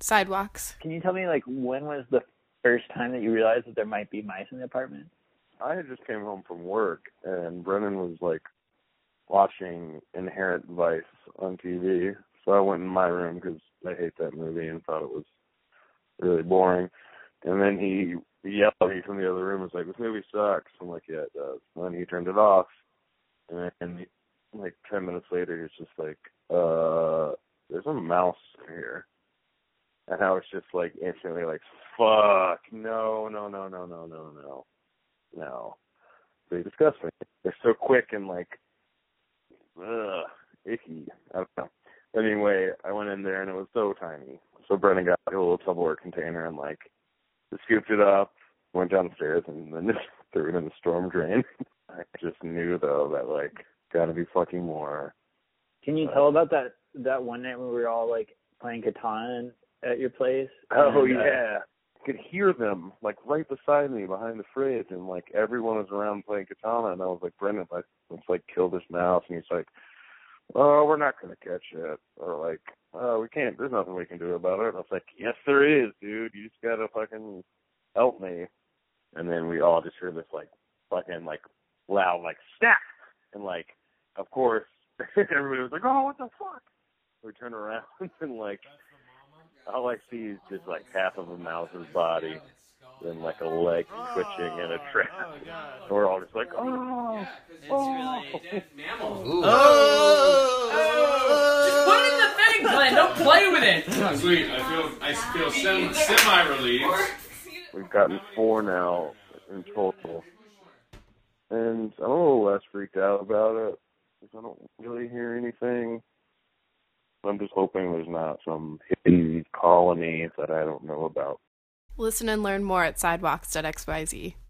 Sidewalks. Can you tell me like when was the first time that you realized that there might be mice in the apartment? I had just came home from work and Brennan was like watching Inherent Vice on TV. So I went in my room because I hate that movie and thought it was really boring. And then he yelled at me from the other room. Was like, "This movie sucks." I'm like, "Yeah, it does." And then he turned it off. And then, like ten minutes later, he's just like, "Uh, there's a mouse here." And I was just like instantly like, "Fuck, no, no, no, no, no, no, no, no." They disgust me. They're so quick and like, ugh, icky. I don't know. Anyway, I went in there and it was so tiny. So Brennan got a little Tupperware container and like scooped it up, went downstairs, and then just threw it in the storm drain. I just knew though that like gotta be fucking more. Can you tell about that that one night when we were all like playing Catan at your place? Oh And, uh, yeah. I could hear them like right beside me behind the fridge and like everyone was around playing Catan and I was like, Brennan, let's, let's like kill this mouse and he's like, Oh, we're not gonna catch it or like, Oh, we can't there's nothing we can do about it. And I was like, Yes there is, dude. You just gotta fucking help me and then we all just heard this like fucking like loud like snap and like of course everybody was like, Oh, what the fuck? We turn around and like all I see is just like half of a mouse's body, then like a leg twitching in a trap. Oh, and we're all just like, oh, oh. oh. Just put it in the thing, Glenn. Don't play with it. Sweet. I feel I feel sem- semi relieved. We've gotten four now in total, and I'm a little less freaked out about it because I don't really hear anything. I'm just hoping there's not some hidden colony that I don't know about. Listen and learn more at sidewalks.xyz.